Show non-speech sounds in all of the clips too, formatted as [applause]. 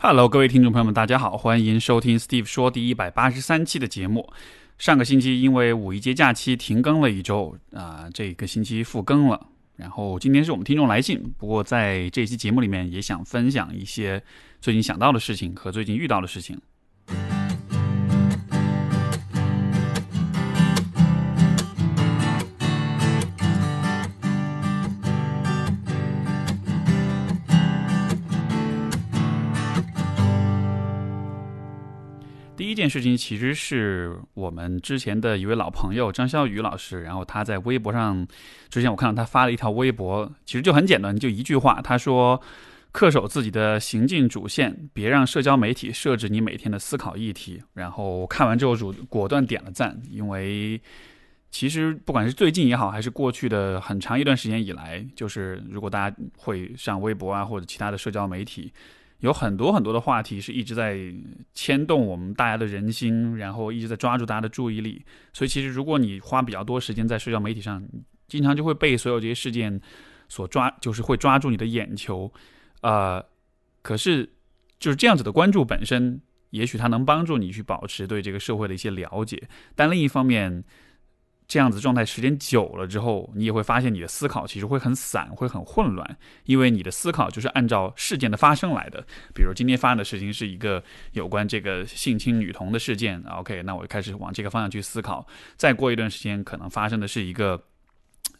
Hello，各位听众朋友们，大家好，欢迎收听 Steve 说第一百八十三期的节目。上个星期因为五一节假期停更了一周啊，这个星期复更了。然后今天是我们听众来信，不过在这期节目里面也想分享一些最近想到的事情和最近遇到的事情。事情其实是我们之前的一位老朋友张潇雨老师，然后他在微博上，之前我看到他发了一条微博，其实就很简单，就一句话，他说：“恪守自己的行进主线，别让社交媒体设置你每天的思考议题。”然后看完之后，主果断点了赞，因为其实不管是最近也好，还是过去的很长一段时间以来，就是如果大家会上微博啊或者其他的社交媒体。有很多很多的话题是一直在牵动我们大家的人心，然后一直在抓住大家的注意力。所以，其实如果你花比较多时间在社交媒体上，经常就会被所有这些事件所抓，就是会抓住你的眼球。呃，可是就是这样子的关注本身，也许它能帮助你去保持对这个社会的一些了解，但另一方面。这样子状态时间久了之后，你也会发现你的思考其实会很散，会很混乱，因为你的思考就是按照事件的发生来的。比如今天发生的事情是一个有关这个性侵女童的事件，OK，那我就开始往这个方向去思考。再过一段时间，可能发生的是一个，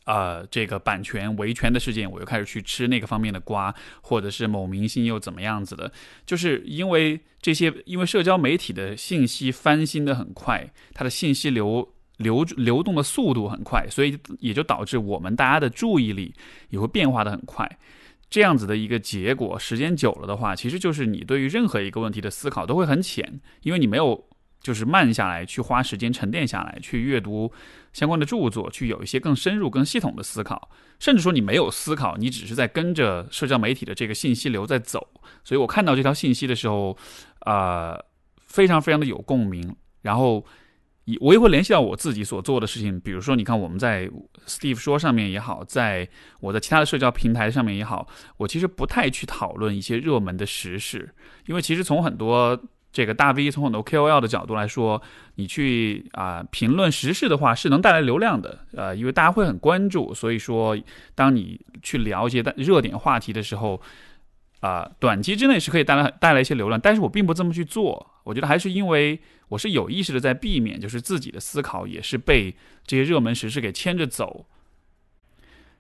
呃，这个版权维权的事件，我又开始去吃那个方面的瓜，或者是某明星又怎么样子的，就是因为这些，因为社交媒体的信息翻新的很快，它的信息流。流流动的速度很快，所以也就导致我们大家的注意力也会变化的很快。这样子的一个结果，时间久了的话，其实就是你对于任何一个问题的思考都会很浅，因为你没有就是慢下来去花时间沉淀下来，去阅读相关的著作，去有一些更深入、更系统的思考。甚至说你没有思考，你只是在跟着社交媒体的这个信息流在走。所以我看到这条信息的时候，啊，非常非常的有共鸣，然后。我也会联系到我自己所做的事情，比如说，你看我们在 Steve 说上面也好，在我的其他的社交平台上面也好，我其实不太去讨论一些热门的时事，因为其实从很多这个大 V、从很多 KOL 的角度来说，你去啊评论时事的话是能带来流量的，呃，因为大家会很关注，所以说当你去了解热点话题的时候。啊，短期之内是可以带来带来一些流量，但是我并不这么去做。我觉得还是因为我是有意识的在避免，就是自己的思考也是被这些热门时事给牵着走。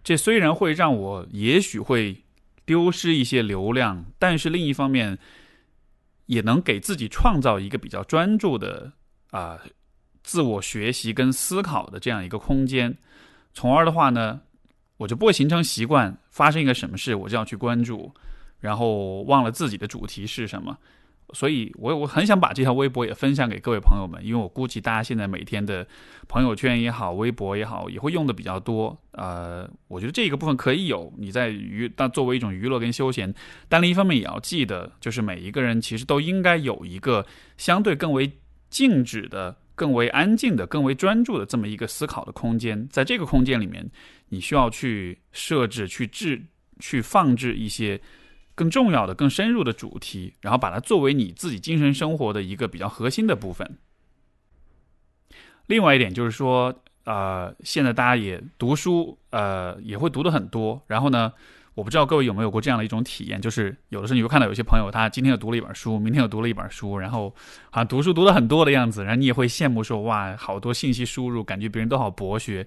这虽然会让我也许会丢失一些流量，但是另一方面也能给自己创造一个比较专注的啊自我学习跟思考的这样一个空间，从而的话呢，我就不会形成习惯，发生一个什么事我就要去关注。然后忘了自己的主题是什么，所以我我很想把这条微博也分享给各位朋友们，因为我估计大家现在每天的朋友圈也好，微博也好，也会用的比较多。呃，我觉得这一个部分可以有你在娱，但作为一种娱乐跟休闲，但另一方面也要记得，就是每一个人其实都应该有一个相对更为静止的、更为安静的、更为专注的这么一个思考的空间。在这个空间里面，你需要去设置、去置、去放置一些。更重要的、更深入的主题，然后把它作为你自己精神生活的一个比较核心的部分。另外一点就是说，呃，现在大家也读书，呃，也会读的很多。然后呢，我不知道各位有没有过这样的一种体验，就是有的时候你会看到有些朋友，他今天又读了一本书，明天又读了一本书，然后好像读书读的很多的样子，然后你也会羡慕说，哇，好多信息输入，感觉别人都好博学。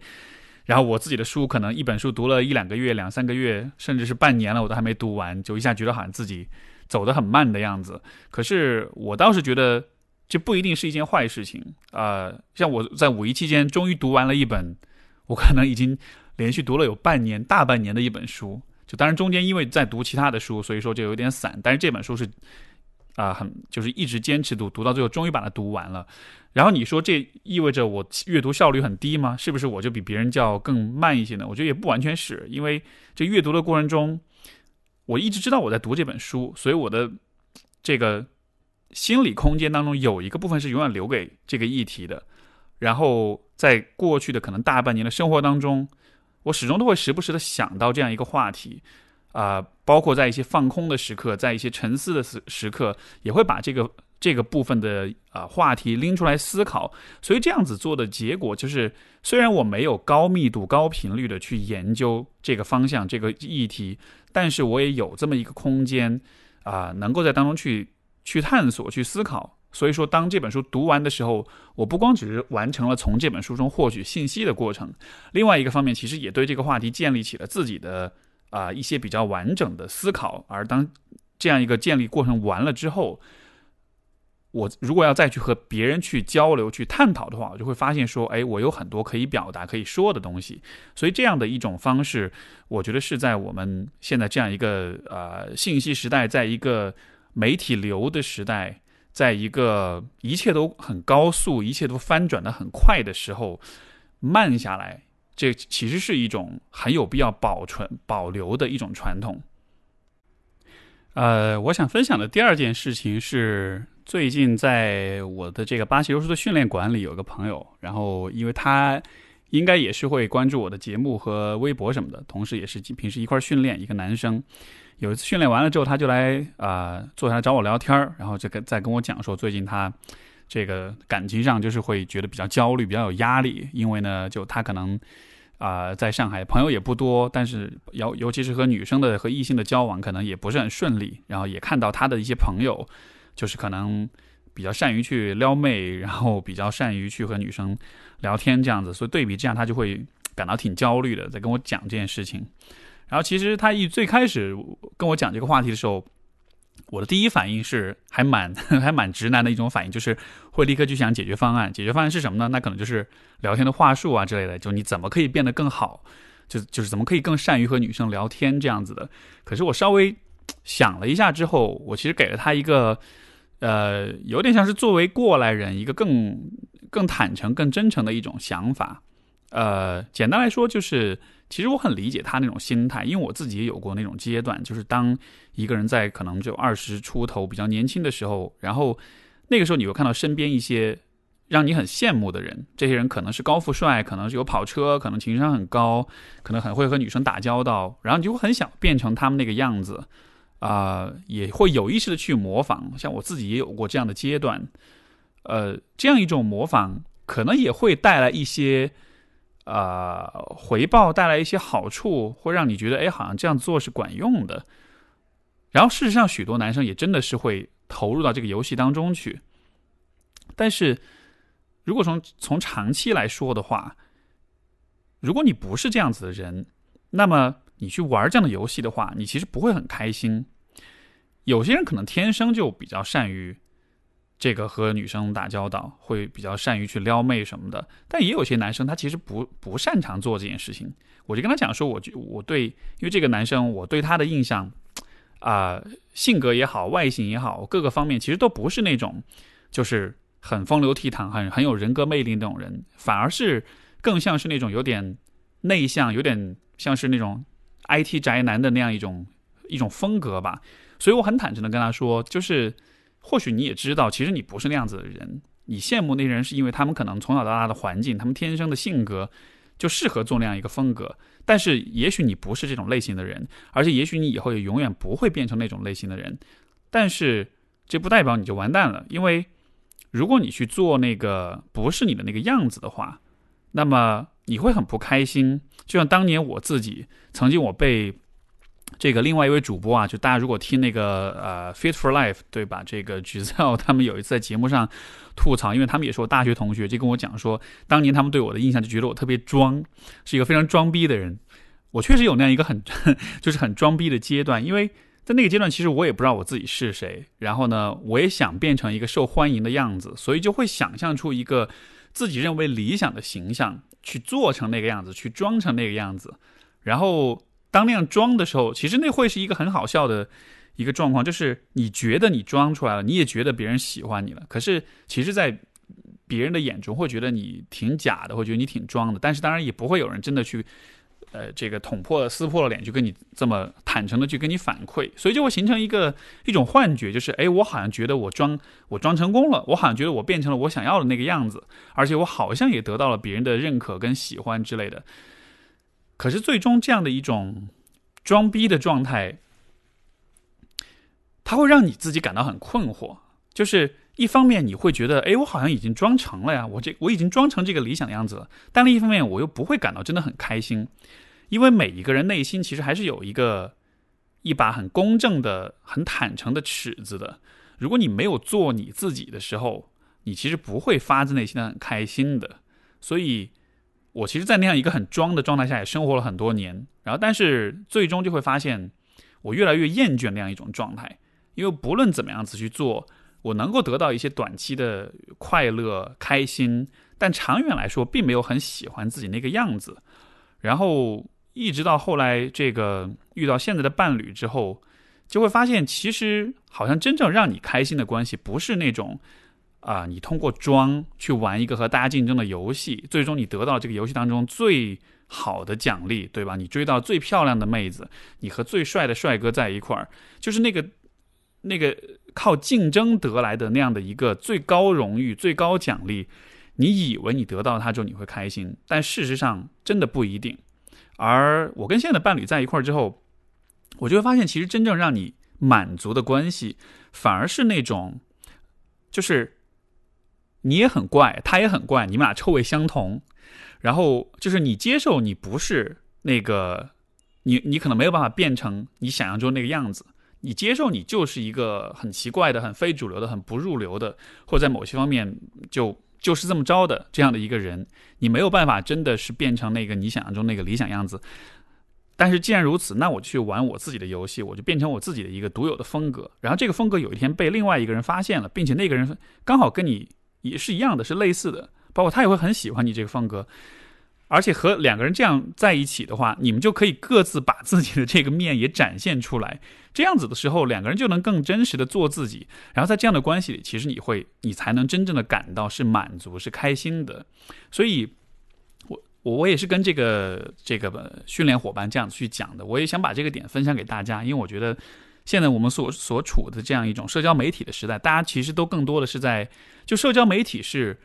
然后我自己的书可能一本书读了一两个月、两三个月，甚至是半年了，我都还没读完，就一下觉得好像自己走得很慢的样子。可是我倒是觉得这不一定是一件坏事情啊。像我在五一期间终于读完了一本，我可能已经连续读了有半年、大半年的一本书。就当然中间因为在读其他的书，所以说就有点散。但是这本书是啊，很就是一直坚持读，读到最后终于把它读完了。然后你说这意味着我阅读效率很低吗？是不是我就比别人叫更慢一些呢？我觉得也不完全是因为这阅读的过程中，我一直知道我在读这本书，所以我的这个心理空间当中有一个部分是永远留给这个议题的。然后在过去的可能大半年的生活当中，我始终都会时不时的想到这样一个话题啊，包括在一些放空的时刻，在一些沉思的时时刻，也会把这个这个部分的啊话题拎出来思考。所以这样子做的结果就是，虽然我没有高密度、高频率的去研究这个方向、这个议题，但是我也有这么一个空间啊，能够在当中去去探索、去思考。所以说，当这本书读完的时候，我不光只是完成了从这本书中获取信息的过程，另外一个方面，其实也对这个话题建立起了自己的。啊，一些比较完整的思考，而当这样一个建立过程完了之后，我如果要再去和别人去交流、去探讨的话，我就会发现说，哎，我有很多可以表达、可以说的东西。所以这样的一种方式，我觉得是在我们现在这样一个呃信息时代，在一个媒体流的时代，在一个一切都很高速、一切都翻转的很快的时候，慢下来。这其实是一种很有必要保存、保留的一种传统。呃，我想分享的第二件事情是，最近在我的这个巴西柔术的训练馆里有个朋友，然后因为他应该也是会关注我的节目和微博什么的，同时也是平时一块训练，一个男生。有一次训练完了之后，他就来啊坐下来找我聊天然后就跟在跟我讲说，最近他这个感情上就是会觉得比较焦虑、比较有压力，因为呢，就他可能。啊，在上海朋友也不多，但是尤尤其是和女生的和异性的交往可能也不是很顺利。然后也看到他的一些朋友，就是可能比较善于去撩妹，然后比较善于去和女生聊天这样子。所以对比这样，他就会感到挺焦虑的，在跟我讲这件事情。然后其实他一最开始跟我讲这个话题的时候。我的第一反应是还蛮 [laughs] 还蛮直男的一种反应，就是会立刻去想解决方案。解决方案是什么呢？那可能就是聊天的话术啊之类的，就你怎么可以变得更好，就就是怎么可以更善于和女生聊天这样子的。可是我稍微想了一下之后，我其实给了他一个，呃，有点像是作为过来人一个更更坦诚、更真诚的一种想法。呃，简单来说就是。其实我很理解他那种心态，因为我自己也有过那种阶段，就是当一个人在可能就二十出头比较年轻的时候，然后那个时候你会看到身边一些让你很羡慕的人，这些人可能是高富帅，可能是有跑车，可能情商很高，可能很会和女生打交道，然后你就会很想变成他们那个样子，啊，也会有意识的去模仿。像我自己也有过这样的阶段，呃，这样一种模仿可能也会带来一些。呃，回报带来一些好处，会让你觉得，哎，好像这样做是管用的。然后，事实上，许多男生也真的是会投入到这个游戏当中去。但是，如果从从长期来说的话，如果你不是这样子的人，那么你去玩这样的游戏的话，你其实不会很开心。有些人可能天生就比较善于。这个和女生打交道会比较善于去撩妹什么的，但也有些男生他其实不不擅长做这件事情。我就跟他讲说，我就我对，因为这个男生我对他的印象，啊，性格也好，外形也好，各个方面其实都不是那种就是很风流倜傥、很很有人格魅力那种人，反而是更像是那种有点内向、有点像是那种 IT 宅男的那样一种一种风格吧。所以我很坦诚的跟他说，就是。或许你也知道，其实你不是那样子的人。你羡慕那些人，是因为他们可能从小到大的环境，他们天生的性格就适合做那样一个风格。但是，也许你不是这种类型的人，而且也许你以后也永远不会变成那种类型的人。但是，这不代表你就完蛋了，因为如果你去做那个不是你的那个样子的话，那么你会很不开心。就像当年我自己，曾经我被。这个另外一位主播啊，就大家如果听那个呃 Fit for Life 对吧？这个 Gizel [laughs] 他们有一次在节目上吐槽，因为他们也是我大学同学，就跟我讲说，当年他们对我的印象就觉得我特别装，是一个非常装逼的人。我确实有那样一个很 [laughs] 就是很装逼的阶段，因为在那个阶段，其实我也不知道我自己是谁，然后呢，我也想变成一个受欢迎的样子，所以就会想象出一个自己认为理想的形象，去做成那个样子，去装成那个样子，然后。当那样装的时候，其实那会是一个很好笑的一个状况，就是你觉得你装出来了，你也觉得别人喜欢你了，可是其实，在别人的眼中会觉得你挺假的，会觉得你挺装的。但是当然也不会有人真的去，呃，这个捅破、撕破了脸去跟你这么坦诚的去跟你反馈，所以就会形成一个一种幻觉，就是哎，我好像觉得我装我装成功了，我好像觉得我变成了我想要的那个样子，而且我好像也得到了别人的认可跟喜欢之类的。可是最终这样的一种装逼的状态，它会让你自己感到很困惑。就是一方面你会觉得，哎，我好像已经装成了呀，我这我已经装成这个理想的样子了。但另一方面，我又不会感到真的很开心，因为每一个人内心其实还是有一个一把很公正的、很坦诚的尺子的。如果你没有做你自己的时候，你其实不会发自内心的很开心的。所以，我其实，在那样一个很装的状态下也生活了很多年。然后，但是最终就会发现，我越来越厌倦那样一种状态。因为不论怎么样子去做，我能够得到一些短期的快乐、开心，但长远来说，并没有很喜欢自己那个样子。然后，一直到后来，这个遇到现在的伴侣之后。就会发现，其实好像真正让你开心的关系，不是那种，啊，你通过装去玩一个和大家竞争的游戏，最终你得到这个游戏当中最好的奖励，对吧？你追到最漂亮的妹子，你和最帅的帅哥在一块儿，就是那个那个靠竞争得来的那样的一个最高荣誉、最高奖励。你以为你得到它之后你会开心，但事实上真的不一定。而我跟现在的伴侣在一块儿之后。我就会发现，其实真正让你满足的关系，反而是那种，就是你也很怪，他也很怪，你们俩臭味相同，然后就是你接受你不是那个，你你可能没有办法变成你想象中那个样子，你接受你就是一个很奇怪的、很非主流的、很不入流的，或者在某些方面就就是这么着的这样的一个人，你没有办法真的是变成那个你想象中那个理想样子。但是既然如此，那我去玩我自己的游戏，我就变成我自己的一个独有的风格。然后这个风格有一天被另外一个人发现了，并且那个人刚好跟你也是一样的，是类似的，包括他也会很喜欢你这个风格。而且和两个人这样在一起的话，你们就可以各自把自己的这个面也展现出来。这样子的时候，两个人就能更真实的做自己。然后在这样的关系里，其实你会，你才能真正的感到是满足、是开心的。所以。我我我也是跟这个这个训练伙伴这样去讲的，我也想把这个点分享给大家，因为我觉得现在我们所所处的这样一种社交媒体的时代，大家其实都更多的是在就社交媒体是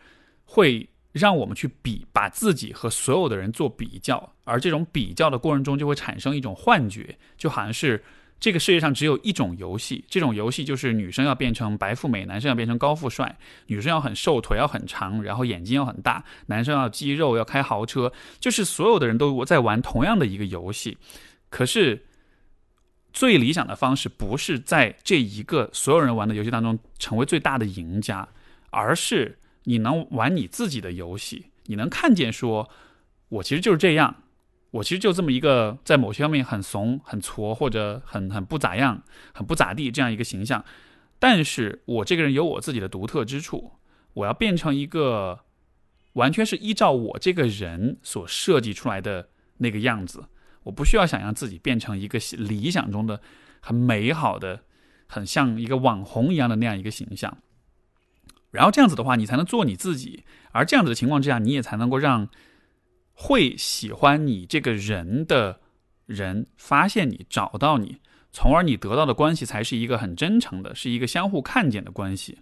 会让我们去比，把自己和所有的人做比较，而这种比较的过程中就会产生一种幻觉，就好像是。这个世界上只有一种游戏，这种游戏就是女生要变成白富美，男生要变成高富帅，女生要很瘦，腿要很长，然后眼睛要很大，男生要肌肉，要开豪车，就是所有的人都在玩同样的一个游戏。可是，最理想的方式不是在这一个所有人玩的游戏当中成为最大的赢家，而是你能玩你自己的游戏，你能看见说，我其实就是这样。我其实就这么一个，在某些方面很怂、很挫，或者很很不咋样、很不咋地这样一个形象，但是我这个人有我自己的独特之处。我要变成一个完全是依照我这个人所设计出来的那个样子，我不需要想象自己变成一个理想中的很美好的、很像一个网红一样的那样一个形象。然后这样子的话，你才能做你自己，而这样子的情况之下，你也才能够让。会喜欢你这个人的人发现你找到你，从而你得到的关系才是一个很真诚的，是一个相互看见的关系。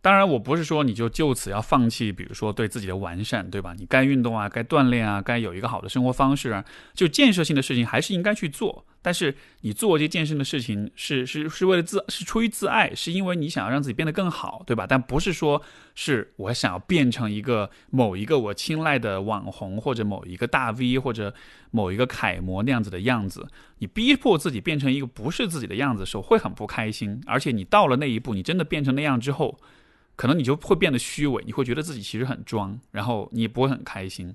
当然，我不是说你就就此要放弃，比如说对自己的完善，对吧？你该运动啊，该锻炼啊，该有一个好的生活方式啊，就建设性的事情还是应该去做。但是你做这些建设的事情，是是是为了自，是出于自爱，是因为你想要让自己变得更好，对吧？但不是说是我想要变成一个某一个我青睐的网红，或者某一个大 V，或者某一个楷模那样子的样子。你逼迫自己变成一个不是自己的样子的时候，会很不开心。而且你到了那一步，你真的变成那样之后。可能你就会变得虚伪，你会觉得自己其实很装，然后你也不会很开心。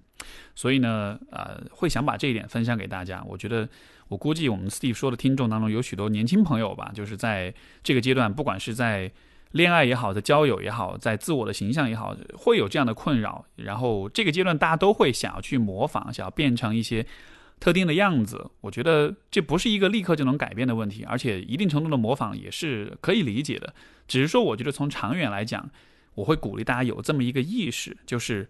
所以呢，呃，会想把这一点分享给大家。我觉得，我估计我们 Steve 说的听众当中有许多年轻朋友吧，就是在这个阶段，不管是在恋爱也好，在交友也好，在自我的形象也好，会有这样的困扰。然后这个阶段大家都会想要去模仿，想要变成一些。特定的样子，我觉得这不是一个立刻就能改变的问题，而且一定程度的模仿也是可以理解的。只是说，我觉得从长远来讲，我会鼓励大家有这么一个意识，就是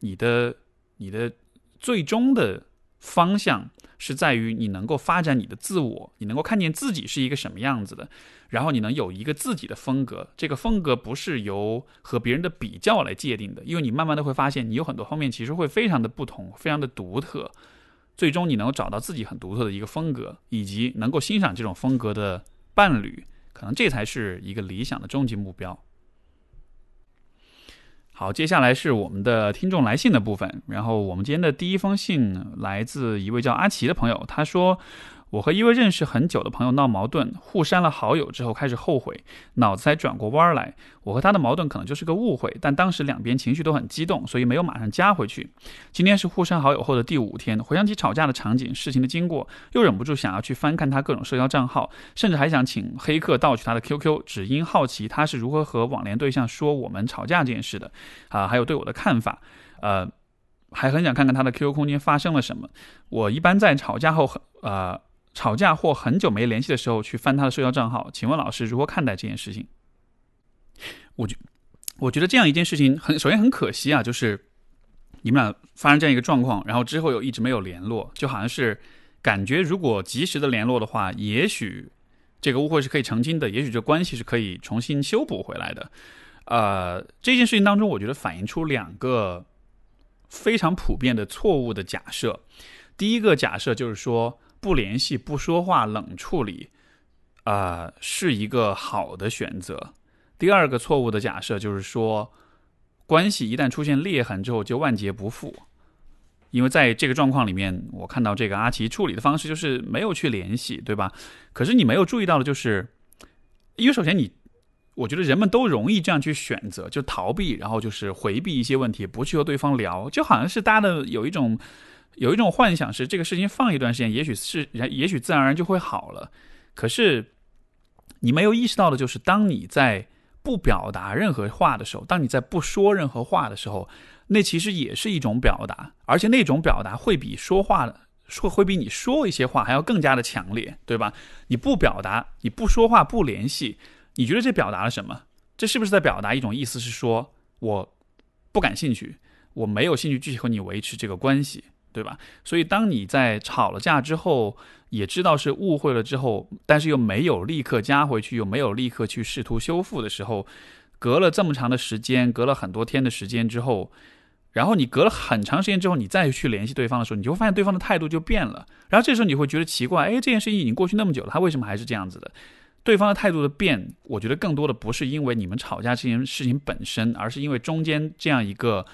你的你的最终的方向是在于你能够发展你的自我，你能够看见自己是一个什么样子的，然后你能有一个自己的风格。这个风格不是由和别人的比较来界定的，因为你慢慢的会发现，你有很多方面其实会非常的不同，非常的独特。最终你能够找到自己很独特的一个风格，以及能够欣赏这种风格的伴侣，可能这才是一个理想的终极目标。好，接下来是我们的听众来信的部分。然后我们今天的第一封信来自一位叫阿奇的朋友，他说。我和一位认识很久的朋友闹矛盾，互删了好友之后开始后悔，脑子才转过弯来。我和他的矛盾可能就是个误会，但当时两边情绪都很激动，所以没有马上加回去。今天是互删好友后的第五天，回想起吵架的场景、事情的经过，又忍不住想要去翻看他各种社交账号，甚至还想请黑客盗取他的 QQ，只因好奇他是如何和网恋对象说我们吵架这件事的，啊，还有对我的看法，呃，还很想看看他的 QQ 空间发生了什么。我一般在吵架后很，呃。吵架或很久没联系的时候去翻他的社交账号，请问老师如何看待这件事情？我觉我觉得这样一件事情很首先很可惜啊，就是你们俩发生这样一个状况，然后之后又一直没有联络，就好像是感觉如果及时的联络的话，也许这个误会是可以澄清的，也许这关系是可以重新修补回来的。呃，这件事情当中，我觉得反映出两个非常普遍的错误的假设。第一个假设就是说。不联系、不说话、冷处理，啊，是一个好的选择。第二个错误的假设就是说，关系一旦出现裂痕之后就万劫不复。因为在这个状况里面，我看到这个阿奇处理的方式就是没有去联系，对吧？可是你没有注意到的就是，因为首先你，我觉得人们都容易这样去选择，就逃避，然后就是回避一些问题，不去和对方聊，就好像是大家的有一种。有一种幻想是这个事情放一段时间，也许是也许自然而然就会好了。可是你没有意识到的就是，当你在不表达任何话的时候，当你在不说任何话的时候，那其实也是一种表达，而且那种表达会比说话的说会比你说一些话还要更加的强烈，对吧？你不表达，你不说话，不联系，你觉得这表达了什么？这是不是在表达一种意思？是说我不感兴趣，我没有兴趣继续和你维持这个关系。对吧？所以当你在吵了架之后，也知道是误会了之后，但是又没有立刻加回去，又没有立刻去试图修复的时候，隔了这么长的时间，隔了很多天的时间之后，然后你隔了很长时间之后，你再去联系对方的时候，你就会发现对方的态度就变了。然后这时候你会觉得奇怪，哎，这件事情已经过去那么久了，他为什么还是这样子的？对方的态度的变，我觉得更多的不是因为你们吵架这件事情本身，而是因为中间这样一个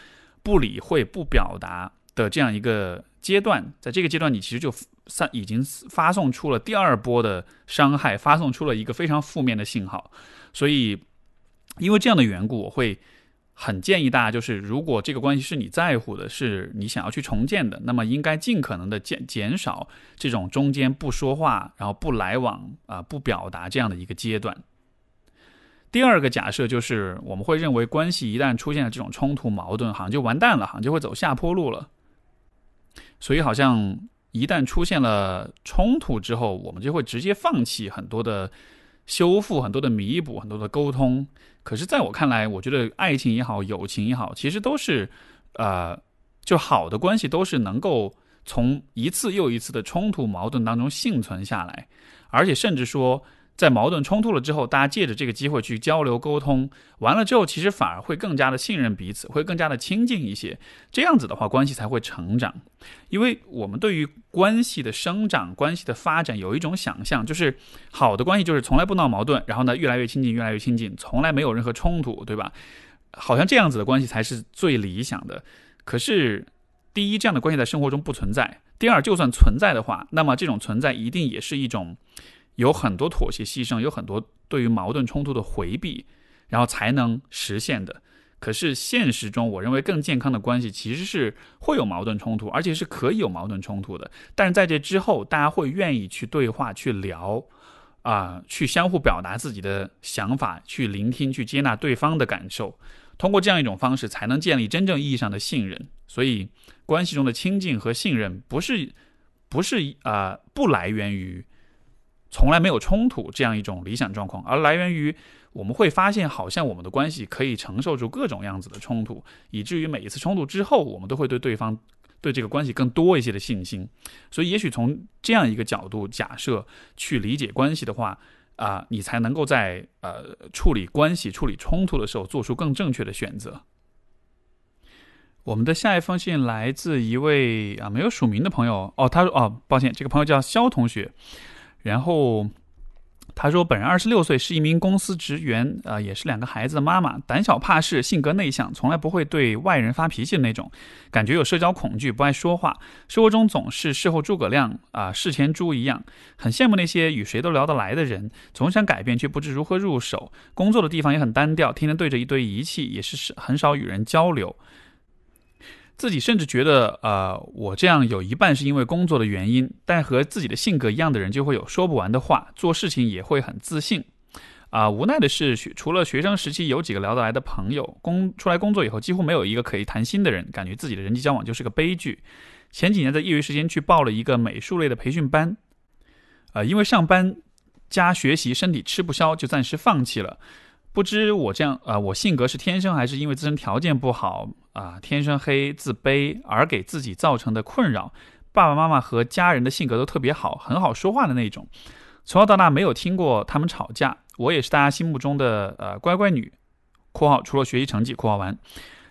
不理会、不表达。的这样一个阶段，在这个阶段，你其实就散已经发送出了第二波的伤害，发送出了一个非常负面的信号。所以，因为这样的缘故，我会很建议大家，就是如果这个关系是你在乎的，是你想要去重建的，那么应该尽可能的减减少这种中间不说话，然后不来往啊，不表达这样的一个阶段。第二个假设就是，我们会认为关系一旦出现了这种冲突矛盾，好像就完蛋了，好像就会走下坡路了。所以，好像一旦出现了冲突之后，我们就会直接放弃很多的修复、很多的弥补、很多的沟通。可是，在我看来，我觉得爱情也好，友情也好，其实都是，呃，就好的关系都是能够从一次又一次的冲突矛盾当中幸存下来，而且甚至说。在矛盾冲突了之后，大家借着这个机会去交流沟通，完了之后，其实反而会更加的信任彼此，会更加的亲近一些。这样子的话，关系才会成长。因为我们对于关系的生长、关系的发展有一种想象，就是好的关系就是从来不闹矛盾，然后呢越来越亲近，越来越亲近，从来没有任何冲突，对吧？好像这样子的关系才是最理想的。可是，第一，这样的关系在生活中不存在；第二，就算存在的话，那么这种存在一定也是一种。有很多妥协牺牲，有很多对于矛盾冲突的回避，然后才能实现的。可是现实中，我认为更健康的关系其实是会有矛盾冲突，而且是可以有矛盾冲突的。但是在这之后，大家会愿意去对话、去聊，啊，去相互表达自己的想法，去聆听、去接纳对方的感受。通过这样一种方式，才能建立真正意义上的信任。所以，关系中的亲近和信任，不是不是啊，不来源于。从来没有冲突这样一种理想状况，而来源于我们会发现，好像我们的关系可以承受住各种样子的冲突，以至于每一次冲突之后，我们都会对对方、对这个关系更多一些的信心。所以，也许从这样一个角度假设去理解关系的话，啊，你才能够在呃处理关系、处理冲突的时候做出更正确的选择。我们的下一封信来自一位啊没有署名的朋友哦，他说哦，抱歉，这个朋友叫肖同学，然后。他说：“本人二十六岁，是一名公司职员，啊，也是两个孩子的妈妈，胆小怕事，性格内向，从来不会对外人发脾气的那种，感觉有社交恐惧，不爱说话，生活中总是事后诸葛亮啊，事前猪一样。很羡慕那些与谁都聊得来的人，总想改变却不知如何入手。工作的地方也很单调，天天对着一堆仪器，也是很少与人交流。”自己甚至觉得，呃，我这样有一半是因为工作的原因，但和自己的性格一样的人就会有说不完的话，做事情也会很自信。啊，无奈的是，学除了学生时期有几个聊得来的朋友，工出来工作以后几乎没有一个可以谈心的人，感觉自己的人际交往就是个悲剧。前几年在业余时间去报了一个美术类的培训班，呃，因为上班加学习身体吃不消，就暂时放弃了。不知我这样啊，我性格是天生还是因为自身条件不好啊，天生黑自卑而给自己造成的困扰？爸爸妈妈和家人的性格都特别好，很好说话的那种，从小到大没有听过他们吵架。我也是大家心目中的呃乖乖女（括号除了学习成绩括号完）。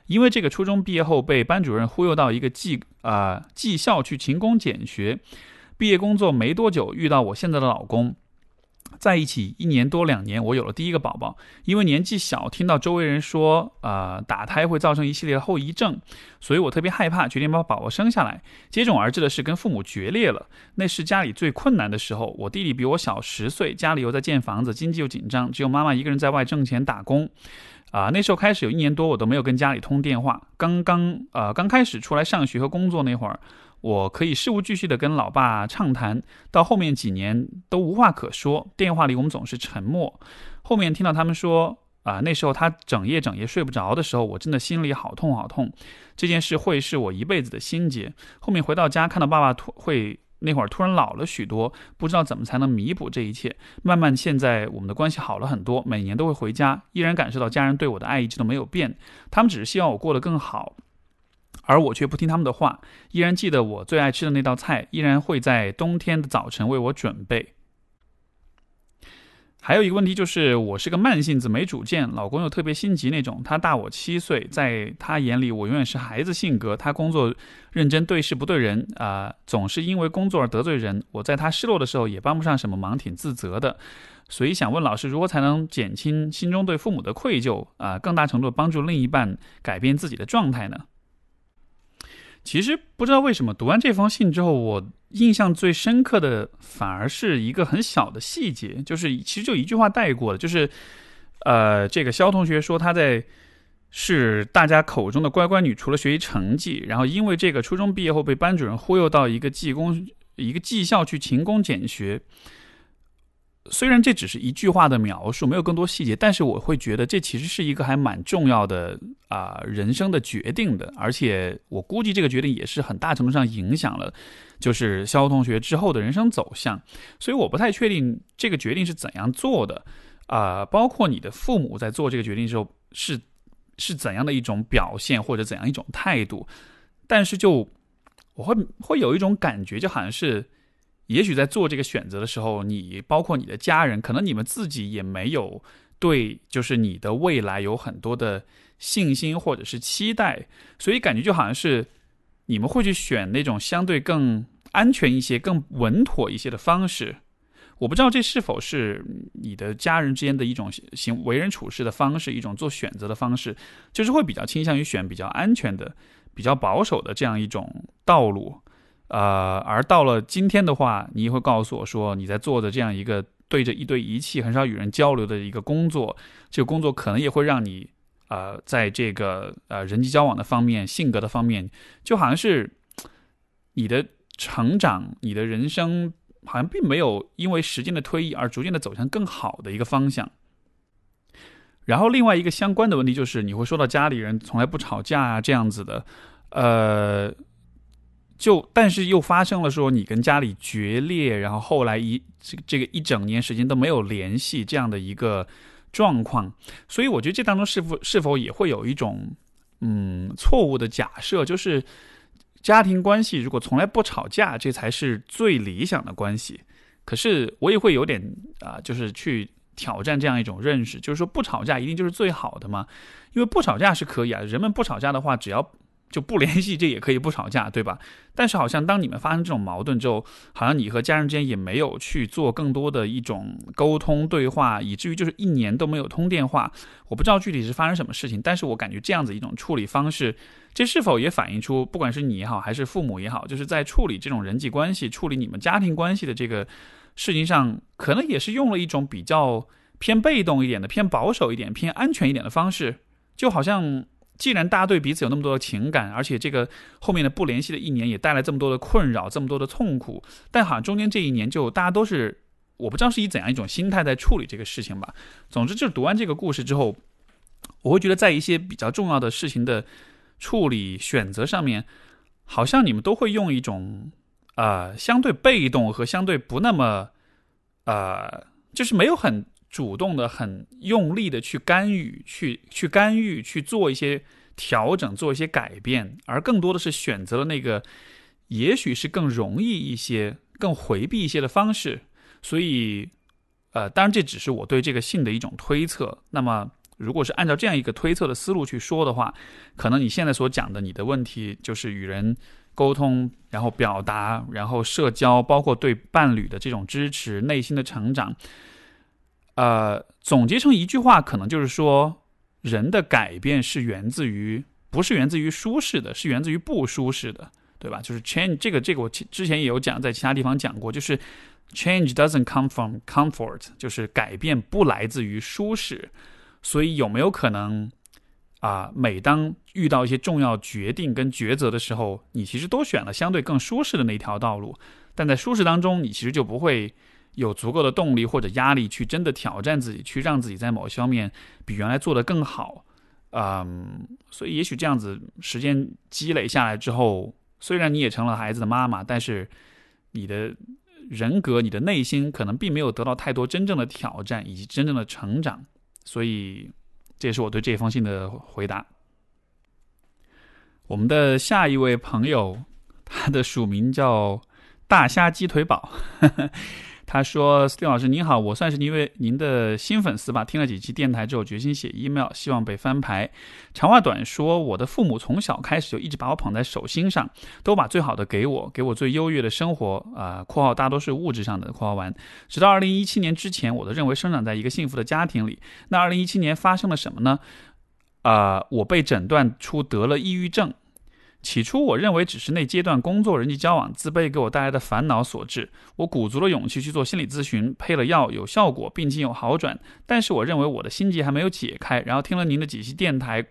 因为这个初中毕业后被班主任忽悠到一个技啊技校去勤工俭学，毕业工作没多久遇到我现在的老公。在一起一年多两年，我有了第一个宝宝。因为年纪小，听到周围人说，呃，打胎会造成一系列的后遗症，所以我特别害怕，决定把宝宝生下来。接踵而至的是跟父母决裂了。那是家里最困难的时候。我弟弟比我小十岁，家里又在建房子，经济又紧张，只有妈妈一个人在外挣钱打工。啊，那时候开始有一年多，我都没有跟家里通电话。刚刚呃，刚开始出来上学和工作那会儿。我可以事无巨细的跟老爸畅谈，到后面几年都无话可说，电话里我们总是沉默。后面听到他们说，啊，那时候他整夜整夜睡不着的时候，我真的心里好痛好痛。这件事会是我一辈子的心结。后面回到家，看到爸爸突会那会儿突然老了许多，不知道怎么才能弥补这一切。慢慢现在我们的关系好了很多，每年都会回家，依然感受到家人对我的爱一直都没有变，他们只是希望我过得更好。而我却不听他们的话，依然记得我最爱吃的那道菜，依然会在冬天的早晨为我准备。还有一个问题就是，我是个慢性子，没主见，老公又特别心急那种。他大我七岁，在他眼里，我永远是孩子性格。他工作认真，对事不对人啊，总是因为工作而得罪人。我在他失落的时候也帮不上什么忙，挺自责的。所以想问老师，如何才能减轻心中对父母的愧疚啊？更大程度帮助另一半改变自己的状态呢？其实不知道为什么，读完这封信之后，我印象最深刻的反而是一个很小的细节，就是其实就一句话带过了，就是，呃，这个肖同学说他在是大家口中的乖乖女，除了学习成绩，然后因为这个初中毕业后被班主任忽悠到一个技工一个技校去勤工俭学。虽然这只是一句话的描述，没有更多细节，但是我会觉得这其实是一个还蛮重要的啊人生的决定的，而且我估计这个决定也是很大程度上影响了，就是肖同学之后的人生走向。所以我不太确定这个决定是怎样做的啊，包括你的父母在做这个决定的时候是是怎样的一种表现或者怎样一种态度，但是就我会会有一种感觉，就好像是。也许在做这个选择的时候，你包括你的家人，可能你们自己也没有对，就是你的未来有很多的信心或者是期待，所以感觉就好像是你们会去选那种相对更安全一些、更稳妥一些的方式。我不知道这是否是你的家人之间的一种行为人处事的方式，一种做选择的方式，就是会比较倾向于选比较安全的、比较保守的这样一种道路。呃，而到了今天的话，你会告诉我说，你在做的这样一个对着一堆仪器、很少与人交流的一个工作，这个工作可能也会让你，呃，在这个呃人际交往的方面、性格的方面，就好像是你的成长、你的人生，好像并没有因为时间的推移而逐渐的走向更好的一个方向。然后另外一个相关的问题就是，你会说到家里人从来不吵架啊这样子的，呃。就但是又发生了说你跟家里决裂，然后后来一这这个一整年时间都没有联系这样的一个状况，所以我觉得这当中是否是否也会有一种嗯错误的假设，就是家庭关系如果从来不吵架，这才是最理想的关系。可是我也会有点啊，就是去挑战这样一种认识，就是说不吵架一定就是最好的吗？因为不吵架是可以啊，人们不吵架的话，只要。就不联系，这也可以不吵架，对吧？但是好像当你们发生这种矛盾之后，好像你和家人之间也没有去做更多的一种沟通对话，以至于就是一年都没有通电话。我不知道具体是发生什么事情，但是我感觉这样子一种处理方式，这是否也反映出，不管是你也好，还是父母也好，就是在处理这种人际关系、处理你们家庭关系的这个事情上，可能也是用了一种比较偏被动一点的、偏保守一点、偏安全一点的方式，就好像。既然大家对彼此有那么多的情感，而且这个后面的不联系的一年也带来这么多的困扰，这么多的痛苦，但好像中间这一年就大家都是，我不知道是以怎样一种心态在处理这个事情吧。总之，就是读完这个故事之后，我会觉得在一些比较重要的事情的处理选择上面，好像你们都会用一种呃相对被动和相对不那么呃，就是没有很。[laughs] 主动的、很用力的去干预、去去干预、去做一些调整、做一些改变，而更多的是选择了那个也许是更容易一些、更回避一些的方式。所以，呃，当然这只是我对这个信的一种推测。那么，如果是按照这样一个推测的思路去说的话，可能你现在所讲的你的问题就是与人沟通，然后表达，然后社交，包括对伴侣的这种支持、内心的成长。呃，总结成一句话，可能就是说，人的改变是源自于，不是源自于舒适的，是源自于不舒适的，对吧？就是 change 这个这个，我之前也有讲，在其他地方讲过，就是 change doesn't come from comfort，就是改变不来自于舒适。所以有没有可能啊？每当遇到一些重要决定跟抉择的时候，你其实都选了相对更舒适的那条道路，但在舒适当中，你其实就不会。有足够的动力或者压力去真的挑战自己，去让自己在某些方面比原来做得更好，嗯，所以也许这样子时间积累下来之后，虽然你也成了孩子的妈妈，但是你的人格、你的内心可能并没有得到太多真正的挑战以及真正的成长，所以这也是我对这封信的回答。我们的下一位朋友，他的署名叫大虾鸡腿堡。他说：“斯蒂老师您好，我算是您为您的新粉丝吧，听了几期电台之后，决心写 email，希望被翻牌。长话短说，我的父母从小开始就一直把我捧在手心上，都把最好的给我，给我最优越的生活。啊，括号大多是物质上的括号完。直到二零一七年之前，我都认为生长在一个幸福的家庭里。那二零一七年发生了什么呢？啊，我被诊断出得了抑郁症。”起初，我认为只是那阶段工作、人际交往、自卑给我带来的烦恼所致。我鼓足了勇气去做心理咨询，配了药，有效果，病情有好转。但是，我认为我的心结还没有解开。然后听了您的几期电台，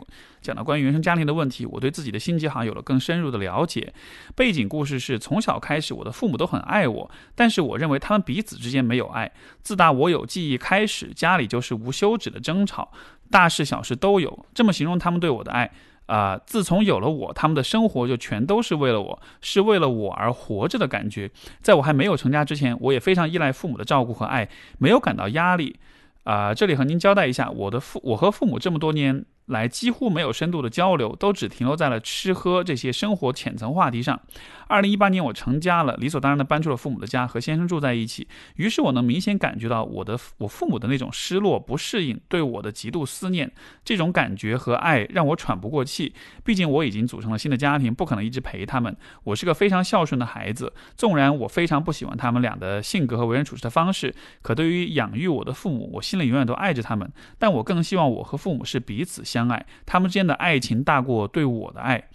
讲到关于原生家庭的问题，我对自己的心结好像有了更深入的了解。背景故事是：从小开始，我的父母都很爱我，但是我认为他们彼此之间没有爱。自打我有记忆开始，家里就是无休止的争吵，大事小事都有。这么形容他们对我的爱。啊！自从有了我，他们的生活就全都是为了我，是为了我而活着的感觉。在我还没有成家之前，我也非常依赖父母的照顾和爱，没有感到压力。啊，这里和您交代一下，我的父，我和父母这么多年。来几乎没有深度的交流，都只停留在了吃喝这些生活浅层话题上。二零一八年我成家了，理所当然的搬出了父母的家，和先生住在一起。于是我能明显感觉到我的我父母的那种失落、不适应，对我的极度思念。这种感觉和爱让我喘不过气。毕竟我已经组成了新的家庭，不可能一直陪他们。我是个非常孝顺的孩子，纵然我非常不喜欢他们俩的性格和为人处事的方式，可对于养育我的父母，我心里永远都爱着他们。但我更希望我和父母是彼此相。相爱，他们之间的爱情大过对我的爱，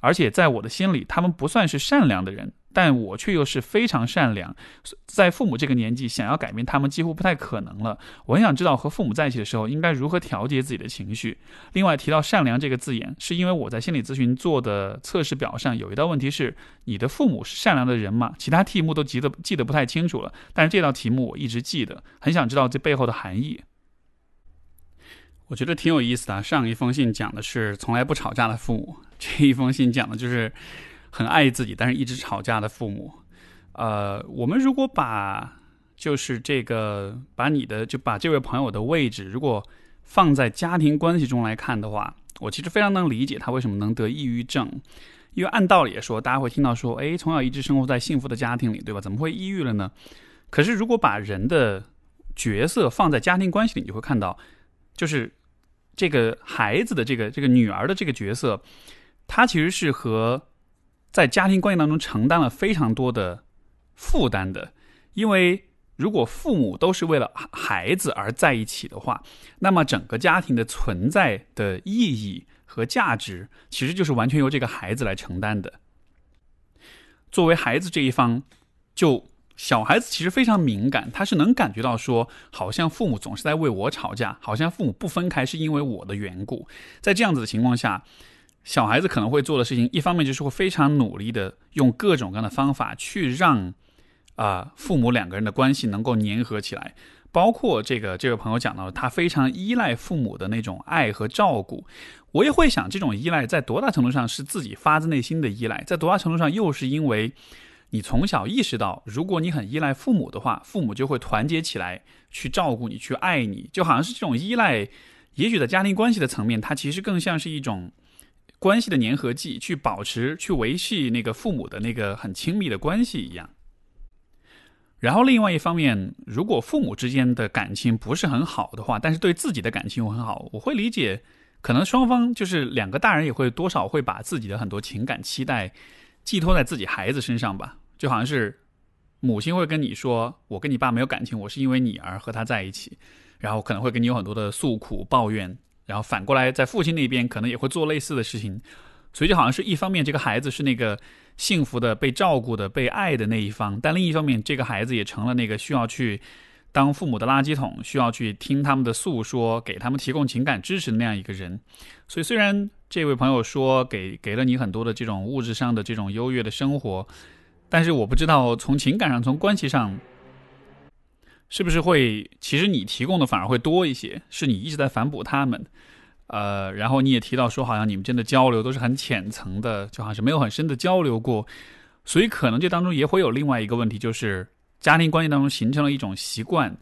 而且在我的心里，他们不算是善良的人，但我却又是非常善良。在父母这个年纪，想要改变他们几乎不太可能了。我很想知道和父母在一起的时候应该如何调节自己的情绪。另外，提到善良这个字眼，是因为我在心理咨询做的测试表上有一道问题是：你的父母是善良的人吗？其他题目都记得记得不太清楚了，但是这道题目我一直记得，很想知道这背后的含义。我觉得挺有意思的。上一封信讲的是从来不吵架的父母，这一封信讲的就是很爱自己，但是一直吵架的父母。呃，我们如果把就是这个把你的就把这位朋友的位置，如果放在家庭关系中来看的话，我其实非常能理解他为什么能得抑郁症。因为按道理说，大家会听到说，哎，从小一直生活在幸福的家庭里，对吧？怎么会抑郁了呢？可是如果把人的角色放在家庭关系里，你就会看到。就是这个孩子的这个这个女儿的这个角色，她其实是和在家庭关系当中承担了非常多的负担的，因为。如果父母都是为了孩子而在一起的话，那么整个家庭的存在的意义和价值，其实就是完全由这个孩子来承担的。作为孩子这一方，就小孩子其实非常敏感，他是能感觉到说，好像父母总是在为我吵架，好像父母不分开是因为我的缘故。在这样子的情况下，小孩子可能会做的事情，一方面就是会非常努力的用各种各样的方法去让。啊，父母两个人的关系能够粘合起来，包括这个这位朋友讲到，他非常依赖父母的那种爱和照顾。我也会想，这种依赖在多大程度上是自己发自内心的依赖，在多大程度上又是因为你从小意识到，如果你很依赖父母的话，父母就会团结起来去照顾你，去爱你，就好像是这种依赖。也许在家庭关系的层面，它其实更像是一种关系的粘合剂，去保持、去维系那个父母的那个很亲密的关系一样。然后，另外一方面，如果父母之间的感情不是很好的话，但是对自己的感情又很好，我会理解，可能双方就是两个大人也会多少会把自己的很多情感期待寄托在自己孩子身上吧。就好像是母亲会跟你说：“我跟你爸没有感情，我是因为你而和他在一起。”然后可能会跟你有很多的诉苦抱怨。然后反过来，在父亲那边可能也会做类似的事情。所以就好像是一方面，这个孩子是那个。幸福的、被照顾的、被爱的那一方，但另一方面，这个孩子也成了那个需要去当父母的垃圾桶，需要去听他们的诉说，给他们提供情感支持的那样一个人。所以，虽然这位朋友说给给了你很多的这种物质上的这种优越的生活，但是我不知道从情感上、从关系上，是不是会其实你提供的反而会多一些，是你一直在反哺他们。呃，然后你也提到说，好像你们间的交流都是很浅层的，就好像是没有很深的交流过，所以可能这当中也会有另外一个问题，就是家庭关系当中形成了一种习惯，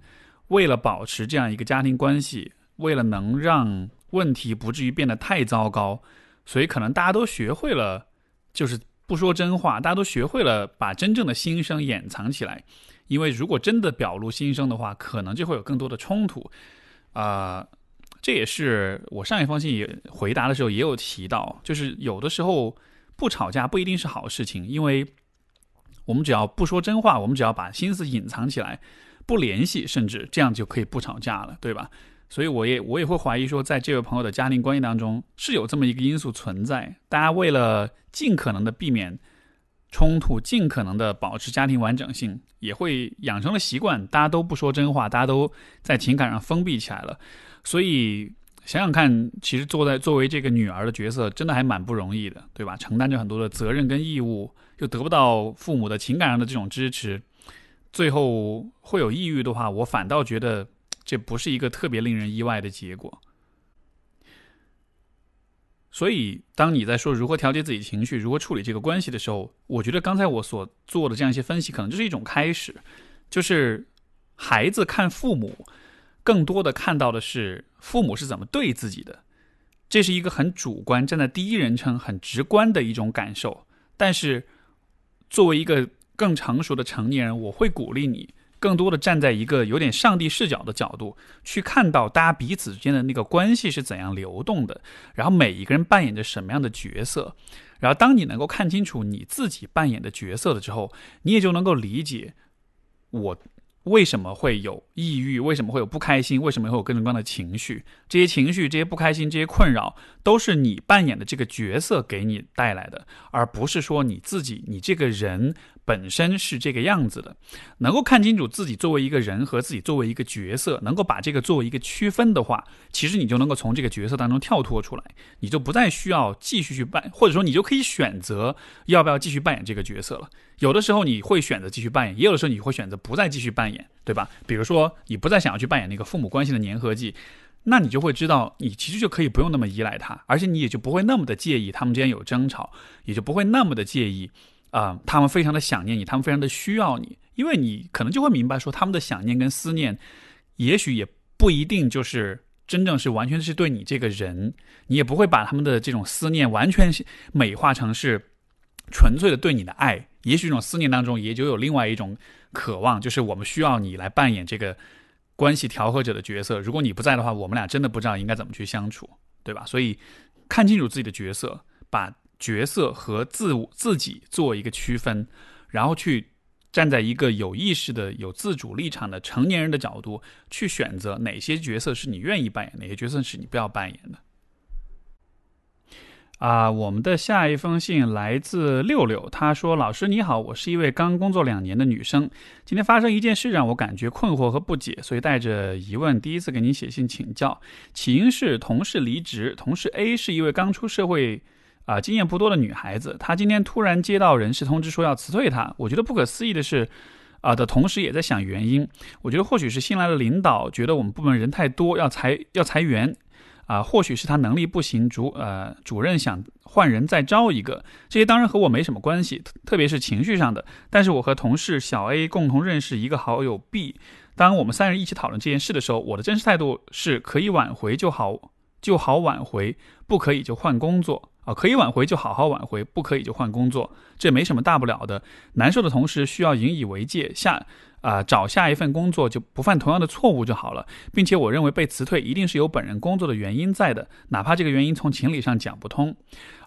为了保持这样一个家庭关系，为了能让问题不至于变得太糟糕，所以可能大家都学会了，就是不说真话，大家都学会了把真正的心声掩藏起来，因为如果真的表露心声的话，可能就会有更多的冲突，啊。这也是我上一封信也回答的时候也有提到，就是有的时候不吵架不一定是好事情，因为我们只要不说真话，我们只要把心思隐藏起来，不联系，甚至这样就可以不吵架了，对吧？所以我也我也会怀疑说，在这位朋友的家庭关系当中是有这么一个因素存在，大家为了尽可能的避免冲突，尽可能的保持家庭完整性，也会养成了习惯，大家都不说真话，大家都在情感上封闭起来了。所以想想看，其实坐在作为这个女儿的角色，真的还蛮不容易的，对吧？承担着很多的责任跟义务，又得不到父母的情感上的这种支持，最后会有抑郁的话，我反倒觉得这不是一个特别令人意外的结果。所以，当你在说如何调节自己情绪、如何处理这个关系的时候，我觉得刚才我所做的这样一些分析，可能就是一种开始，就是孩子看父母。更多的看到的是父母是怎么对自己的，这是一个很主观、站在第一人称、很直观的一种感受。但是，作为一个更成熟的成年人，我会鼓励你更多的站在一个有点上帝视角的角度，去看到大家彼此之间的那个关系是怎样流动的，然后每一个人扮演着什么样的角色。然后，当你能够看清楚你自己扮演的角色了之后，你也就能够理解我。为什么会有抑郁？为什么会有不开心？为什么会有各种各样的情绪？这些情绪、这些不开心、这些困扰，都是你扮演的这个角色给你带来的，而不是说你自己，你这个人。本身是这个样子的，能够看清楚自己作为一个人和自己作为一个角色，能够把这个作为一个区分的话，其实你就能够从这个角色当中跳脱出来，你就不再需要继续去扮，或者说你就可以选择要不要继续扮演这个角色了。有的时候你会选择继续扮演，也有的时候你会选择不再继续扮演，对吧？比如说你不再想要去扮演那个父母关系的粘合剂，那你就会知道你其实就可以不用那么依赖他，而且你也就不会那么的介意他们之间有争吵，也就不会那么的介意。啊，他们非常的想念你，他们非常的需要你，因为你可能就会明白说，他们的想念跟思念，也许也不一定就是真正是完全是对你这个人，你也不会把他们的这种思念完全美化成是纯粹的对你的爱，也许这种思念当中也就有另外一种渴望，就是我们需要你来扮演这个关系调和者的角色，如果你不在的话，我们俩真的不知道应该怎么去相处，对吧？所以看清楚自己的角色，把。角色和自我自己做一个区分，然后去站在一个有意识的、有自主立场的成年人的角度去选择哪些角色是你愿意扮演，哪些角色是你不要扮演的。啊，我们的下一封信来自六六，他说：“老师你好，我是一位刚工作两年的女生，今天发生一件事让我感觉困惑和不解，所以带着疑问第一次给您写信请教。起因是同事离职，同事 A 是一位刚出社会啊经验不多的女孩子，她今天突然接到人事通知说要辞退她。我觉得不可思议的是，啊的同时也在想原因。我觉得或许是新来的领导觉得我们部门人太多要裁要裁员。”啊，或许是他能力不行，主呃主任想换人再招一个，这些当然和我没什么关系，特别是情绪上的。但是我和同事小 A 共同认识一个好友 B，当我们三人一起讨论这件事的时候，我的真实态度是可以挽回就好，就好挽回，不可以就换工作啊，可以挽回就好好挽回，不可以就换工作，这没什么大不了的。难受的同时需要引以为戒，下。啊，找下一份工作就不犯同样的错误就好了，并且我认为被辞退一定是有本人工作的原因在的，哪怕这个原因从情理上讲不通。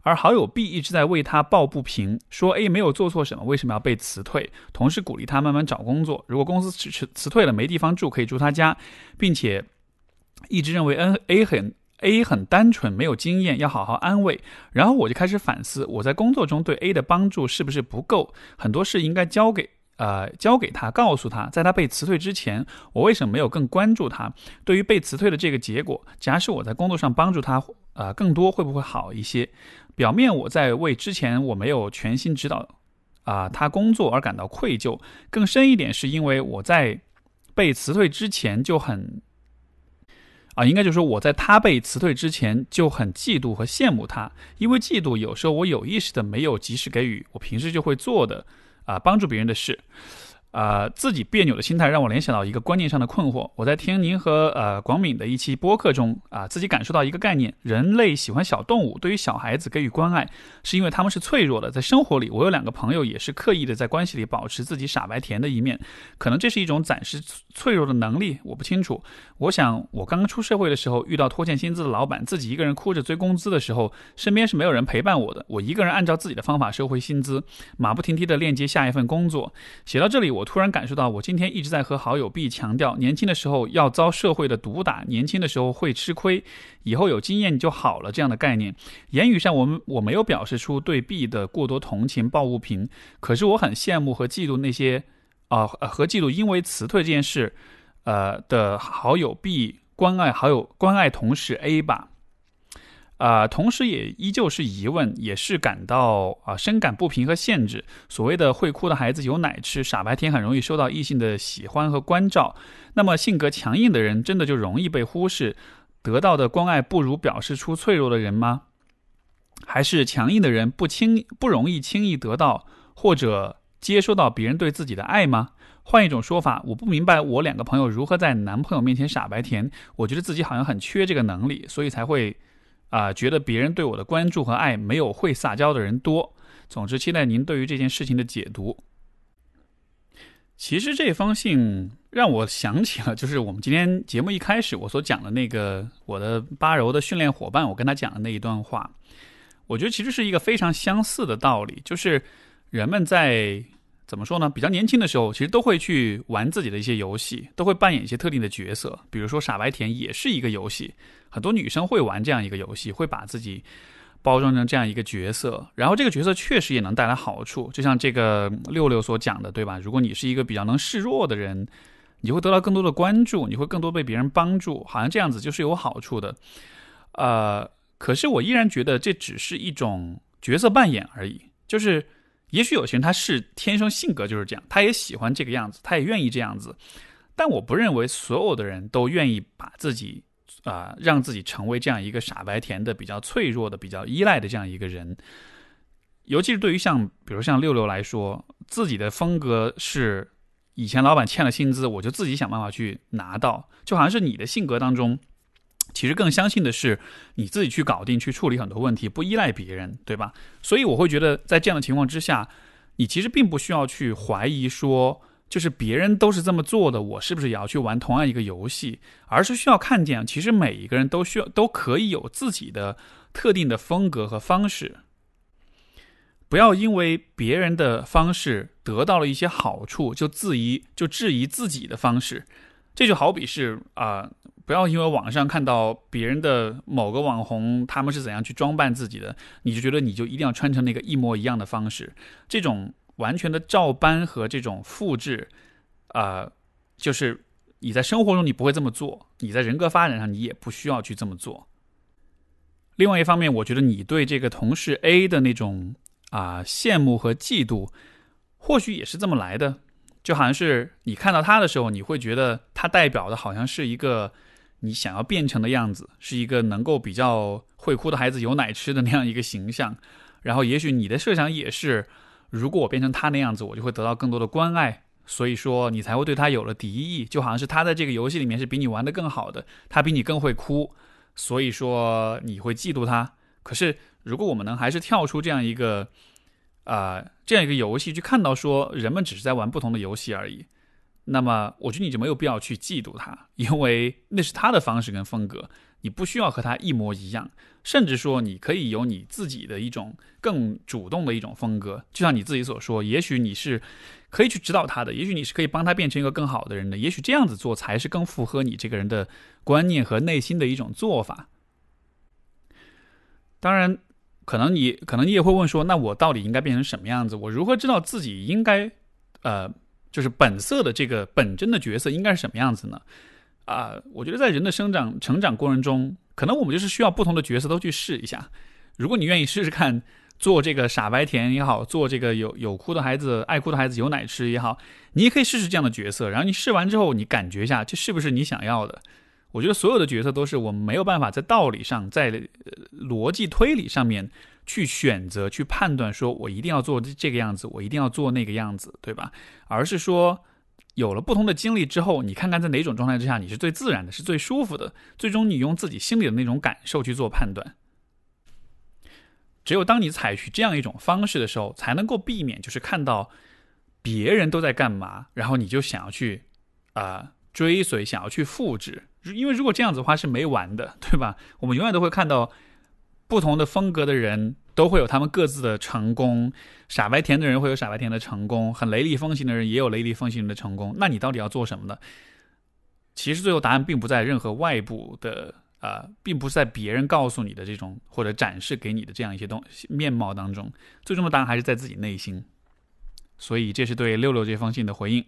而好友 B 一直在为他抱不平，说 A 没有做错什么，为什么要被辞退？同时鼓励他慢慢找工作，如果公司辞辞辞退了没地方住，可以住他家，并且一直认为 N A 很 A 很单纯，没有经验，要好好安慰。然后我就开始反思，我在工作中对 A 的帮助是不是不够？很多事应该交给。呃，交给他，告诉他，在他被辞退之前，我为什么没有更关注他？对于被辞退的这个结果，假使我在工作上帮助他，呃，更多会不会好一些？表面我在为之前我没有全心指导啊他工作而感到愧疚，更深一点是因为我在被辞退之前就很啊，应该就是说我在他被辞退之前就很嫉妒和羡慕他，因为嫉妒有时候我有意识的没有及时给予我平时就会做的。啊，帮助别人的事。啊，自己别扭的心态让我联想到一个观念上的困惑。我在听您和呃广敏的一期播客中啊，自己感受到一个概念：人类喜欢小动物，对于小孩子给予关爱，是因为他们是脆弱的。在生活里，我有两个朋友也是刻意的在关系里保持自己傻白甜的一面，可能这是一种暂时脆弱的能力，我不清楚。我想，我刚刚出社会的时候，遇到拖欠薪资的老板，自己一个人哭着追工资的时候，身边是没有人陪伴我的，我一个人按照自己的方法收回薪资，马不停蹄的链接下一份工作。写到这里，我。突然感受到，我今天一直在和好友 B 强调，年轻的时候要遭社会的毒打，年轻的时候会吃亏，以后有经验就好了这样的概念。言语上，我们我没有表示出对 B 的过多同情、抱不平，可是我很羡慕和嫉妒那些，啊，[laughs] 和嫉妒因为辞退这件事，呃的好友 B 关爱好友关爱同事 A 吧。啊，同时也依旧是疑问，也是感到啊深感不平和限制。所谓的会哭的孩子有奶吃，傻白甜很容易受到异性的喜欢和关照。那么性格强硬的人真的就容易被忽视，得到的关爱不如表示出脆弱的人吗？还是强硬的人不轻不容易轻易得到或者接收到别人对自己的爱吗？换一种说法，我不明白我两个朋友如何在男朋友面前傻白甜。我觉得自己好像很缺这个能力，所以才会。啊，觉得别人对我的关注和爱没有会撒娇的人多。总之，期待您对于这件事情的解读。其实这封信让我想起了，就是我们今天节目一开始我所讲的那个我的八柔的训练伙伴，我跟他讲的那一段话。我觉得其实是一个非常相似的道理，就是人们在。怎么说呢？比较年轻的时候，其实都会去玩自己的一些游戏，都会扮演一些特定的角色。比如说傻白甜也是一个游戏，很多女生会玩这样一个游戏，会把自己包装成这样一个角色。然后这个角色确实也能带来好处，就像这个六六所讲的，对吧？如果你是一个比较能示弱的人，你会得到更多的关注，你会更多被别人帮助，好像这样子就是有好处的。呃，可是我依然觉得这只是一种角色扮演而已，就是。也许有些人他是天生性格就是这样，他也喜欢这个样子，他也愿意这样子，但我不认为所有的人都愿意把自己啊让自己成为这样一个傻白甜的、比较脆弱的、比较依赖的这样一个人。尤其是对于像比如像六六来说，自己的风格是以前老板欠了薪资，我就自己想办法去拿到，就好像是你的性格当中。其实更相信的是你自己去搞定、去处理很多问题，不依赖别人，对吧？所以我会觉得，在这样的情况之下，你其实并不需要去怀疑说，就是别人都是这么做的，我是不是也要去玩同样一个游戏？而是需要看见，其实每一个人都需要、都可以有自己的特定的风格和方式。不要因为别人的方式得到了一些好处，就质疑就质疑自己的方式。这就好比是啊，不要因为网上看到别人的某个网红他们是怎样去装扮自己的，你就觉得你就一定要穿成那个一模一样的方式。这种完全的照搬和这种复制，啊，就是你在生活中你不会这么做，你在人格发展上你也不需要去这么做。另外一方面，我觉得你对这个同事 A 的那种啊羡慕和嫉妒，或许也是这么来的。就好像是你看到他的时候，你会觉得他代表的好像是一个你想要变成的样子，是一个能够比较会哭的孩子有奶吃的那样一个形象。然后，也许你的设想也是，如果我变成他那样子，我就会得到更多的关爱。所以说，你才会对他有了敌意。就好像是他在这个游戏里面是比你玩的更好的，他比你更会哭，所以说你会嫉妒他。可是，如果我们能还是跳出这样一个。啊，这样一个游戏，去看到说人们只是在玩不同的游戏而已，那么我觉得你就没有必要去嫉妒他，因为那是他的方式跟风格，你不需要和他一模一样，甚至说你可以有你自己的一种更主动的一种风格，就像你自己所说，也许你是可以去指导他的，也许你是可以帮他变成一个更好的人的，也许这样子做才是更符合你这个人的观念和内心的一种做法。当然。可能你可能你也会问说，那我到底应该变成什么样子？我如何知道自己应该，呃，就是本色的这个本真的角色应该是什么样子呢？啊，我觉得在人的生长成长过程中，可能我们就是需要不同的角色都去试一下。如果你愿意试试看做这个傻白甜也好，做这个有有哭的孩子爱哭的孩子有奶吃也好，你也可以试试这样的角色。然后你试完之后，你感觉一下这是不是你想要的？我觉得所有的角色都是我们没有办法在道理上、在逻辑推理上面去选择、去判断，说我一定要做这个样子，我一定要做那个样子，对吧？而是说，有了不同的经历之后，你看看在哪种状态之下你是最自然的、是最舒服的，最终你用自己心里的那种感受去做判断。只有当你采取这样一种方式的时候，才能够避免就是看到别人都在干嘛，然后你就想要去啊追随，想要去复制。因为如果这样子的话是没完的，对吧？我们永远都会看到不同的风格的人都会有他们各自的成功，傻白甜的人会有傻白甜的成功，很雷厉风行的人也有雷厉风行的成功。那你到底要做什么呢？其实最后答案并不在任何外部的啊，并不是在别人告诉你的这种或者展示给你的这样一些东西面貌当中，最终的答案还是在自己内心。所以这是对六六这封信的回应。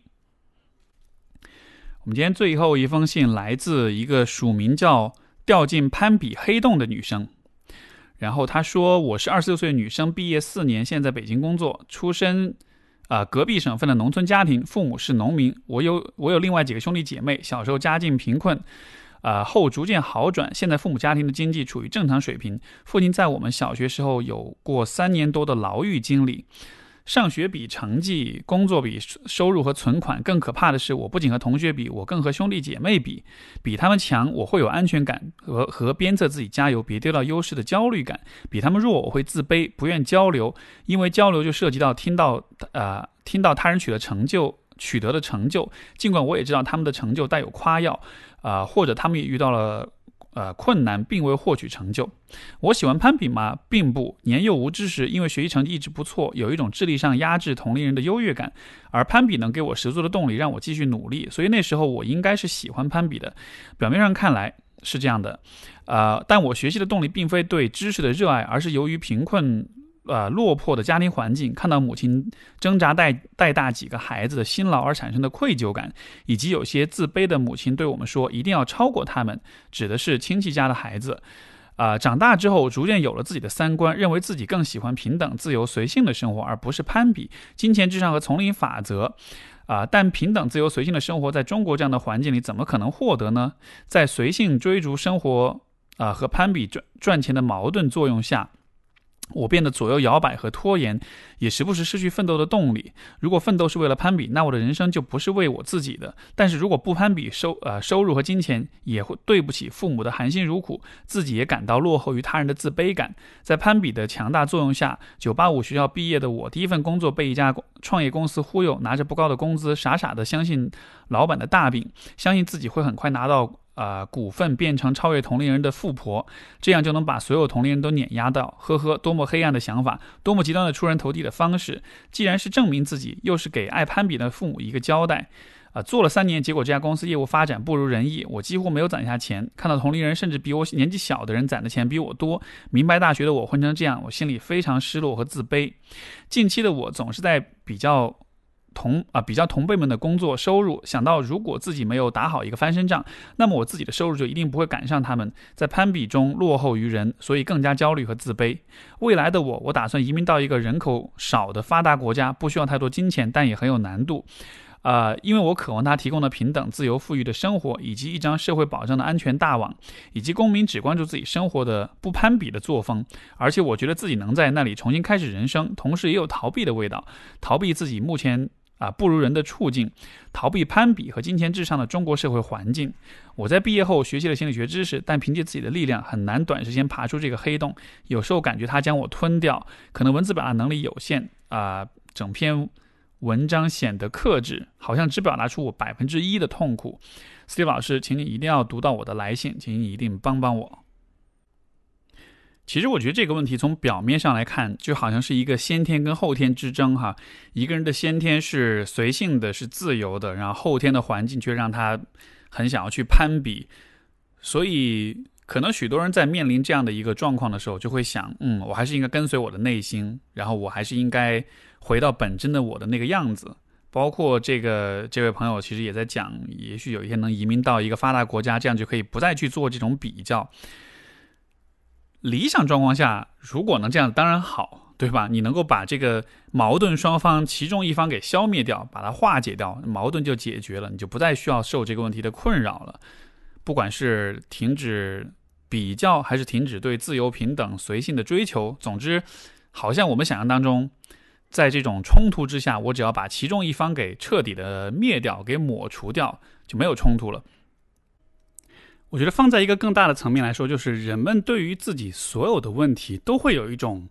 我们今天最后一封信来自一个署名叫“掉进攀比黑洞”的女生，然后他说：“我是二十六岁女生，毕业四年，现在北京工作，出身啊隔壁省份的农村家庭，父母是农民。我有我有另外几个兄弟姐妹，小时候家境贫困，啊后逐渐好转，现在父母家庭的经济处于正常水平。父亲在我们小学时候有过三年多的牢狱经历。”上学比成绩，工作比收入和存款更可怕的是，我不仅和同学比，我更和兄弟姐妹比，比他们强，我会有安全感和和鞭策自己加油，别丢掉优势的焦虑感；比他们弱，我会自卑，不愿交流，因为交流就涉及到听到呃听到他人取得成就取得的成就，尽管我也知道他们的成就带有夸耀，啊或者他们也遇到了。呃，困难并未获取成就。我喜欢攀比吗？并不。年幼无知时，因为学习成绩一直不错，有一种智力上压制同龄人的优越感，而攀比能给我十足的动力，让我继续努力。所以那时候我应该是喜欢攀比的。表面上看来是这样的，呃，但我学习的动力并非对知识的热爱，而是由于贫困。呃，落魄的家庭环境，看到母亲挣扎带带大几个孩子的辛劳而产生的愧疚感，以及有些自卑的母亲对我们说一定要超过他们，指的是亲戚家的孩子。啊，长大之后逐渐有了自己的三观，认为自己更喜欢平等、自由、随性的生活，而不是攀比、金钱至上和丛林法则。啊，但平等、自由、随性的生活在中国这样的环境里，怎么可能获得呢？在随性追逐生活啊和攀比赚赚钱的矛盾作用下。我变得左右摇摆和拖延，也时不时失去奋斗的动力。如果奋斗是为了攀比，那我的人生就不是为我自己的。但是如果不攀比，收呃收入和金钱也会对不起父母的含辛茹苦，自己也感到落后于他人的自卑感。在攀比的强大作用下，九八五学校毕业的我，第一份工作被一家创业公司忽悠，拿着不高的工资，傻傻的相信老板的大饼，相信自己会很快拿到。啊股份变成超越同龄人的富婆，这样就能把所有同龄人都碾压到。呵呵，多么黑暗的想法，多么极端的出人头地的方式。既然是证明自己，又是给爱攀比的父母一个交代。啊，做了三年，结果这家公司业务发展不如人意，我几乎没有攒下钱。看到同龄人甚至比我年纪小的人攒的钱比我多，明白大学的我混成这样，我心里非常失落和自卑。近期的我总是在比较同啊比较同辈们的工作收入，想到如果自己没有打好一个翻身仗，那么我自己的收入就一定不会赶上他们，在攀比中落后于人，所以更加焦虑和自卑。未来的我，我打算移民到一个人口少的发达国家，不需要太多金钱，但也很有难度。啊，因为我渴望他提供的平等、自由、富裕的生活，以及一张社会保障的安全大网，以及公民只关注自己生活的不攀比的作风。而且我觉得自己能在那里重新开始人生，同时也有逃避的味道，逃避自己目前啊不如人的处境，逃避攀比和金钱至上的中国社会环境。我在毕业后学习了心理学知识，但凭借自己的力量很难短时间爬出这个黑洞。有时候感觉它将我吞掉，可能文字表达能力有限啊，整篇。文章显得克制，好像只表达出我百分之一的痛苦。四六老师，请你一定要读到我的来信，请你一定帮帮我。其实我觉得这个问题从表面上来看，就好像是一个先天跟后天之争哈。一个人的先天是随性的，是自由的，然后后天的环境却让他很想要去攀比。所以，可能许多人在面临这样的一个状况的时候，就会想：嗯，我还是应该跟随我的内心，然后我还是应该。回到本真的我的那个样子，包括这个这位朋友其实也在讲，也许有一天能移民到一个发达国家，这样就可以不再去做这种比较。理想状况下，如果能这样，当然好，对吧？你能够把这个矛盾双方其中一方给消灭掉，把它化解掉，矛盾就解决了，你就不再需要受这个问题的困扰了。不管是停止比较，还是停止对自由、平等、随性的追求，总之，好像我们想象当中。在这种冲突之下，我只要把其中一方给彻底的灭掉、给抹除掉，就没有冲突了。我觉得放在一个更大的层面来说，就是人们对于自己所有的问题都会有一种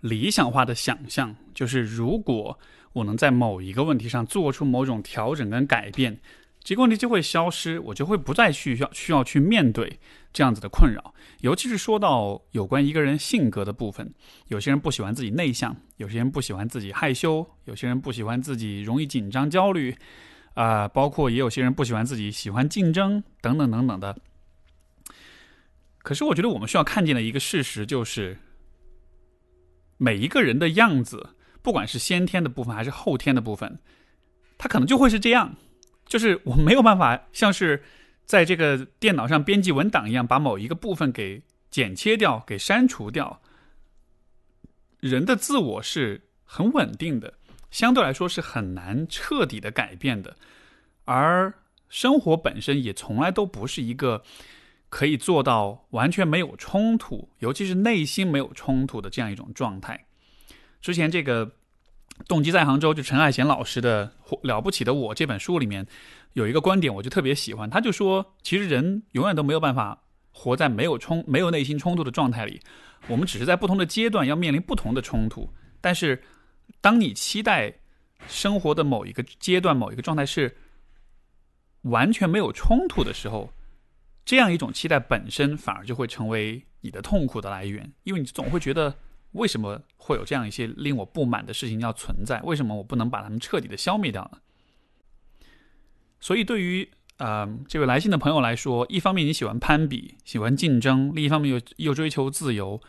理想化的想象，就是如果我能在某一个问题上做出某种调整跟改变。这个问题就会消失，我就会不再需要需要去面对这样子的困扰。尤其是说到有关一个人性格的部分，有些人不喜欢自己内向，有些人不喜欢自己害羞，有些人不喜欢自己容易紧张焦虑，啊，包括也有些人不喜欢自己喜欢竞争等等等等的。可是我觉得我们需要看见的一个事实就是，每一个人的样子，不管是先天的部分还是后天的部分，他可能就会是这样。就是我没有办法像是在这个电脑上编辑文档一样，把某一个部分给剪切掉、给删除掉。人的自我是很稳定的，相对来说是很难彻底的改变的。而生活本身也从来都不是一个可以做到完全没有冲突，尤其是内心没有冲突的这样一种状态。之前这个。动机在杭州，就陈爱贤老师的《了不起的我》这本书里面有一个观点，我就特别喜欢。他就说，其实人永远都没有办法活在没有冲、没有内心冲突的状态里。我们只是在不同的阶段要面临不同的冲突。但是，当你期待生活的某一个阶段、某一个状态是完全没有冲突的时候，这样一种期待本身反而就会成为你的痛苦的来源，因为你总会觉得。为什么会有这样一些令我不满的事情要存在？为什么我不能把它们彻底的消灭掉呢？所以，对于呃这位来信的朋友来说，一方面你喜欢攀比、喜欢竞争，另一方面又又追求自由。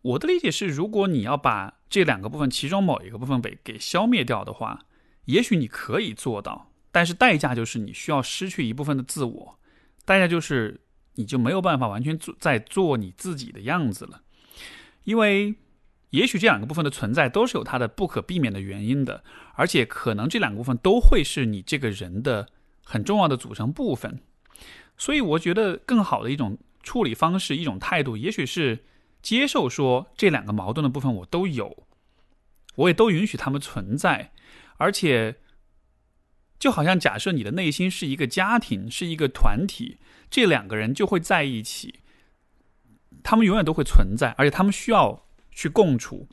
我的理解是，如果你要把这两个部分其中某一个部分被给消灭掉的话，也许你可以做到，但是代价就是你需要失去一部分的自我，代价就是你就没有办法完全做在做你自己的样子了。因为，也许这两个部分的存在都是有它的不可避免的原因的，而且可能这两个部分都会是你这个人的很重要的组成部分。所以，我觉得更好的一种处理方式、一种态度，也许是接受说这两个矛盾的部分我都有，我也都允许他们存在。而且，就好像假设你的内心是一个家庭，是一个团体，这两个人就会在一起。他们永远都会存在，而且他们需要去共处。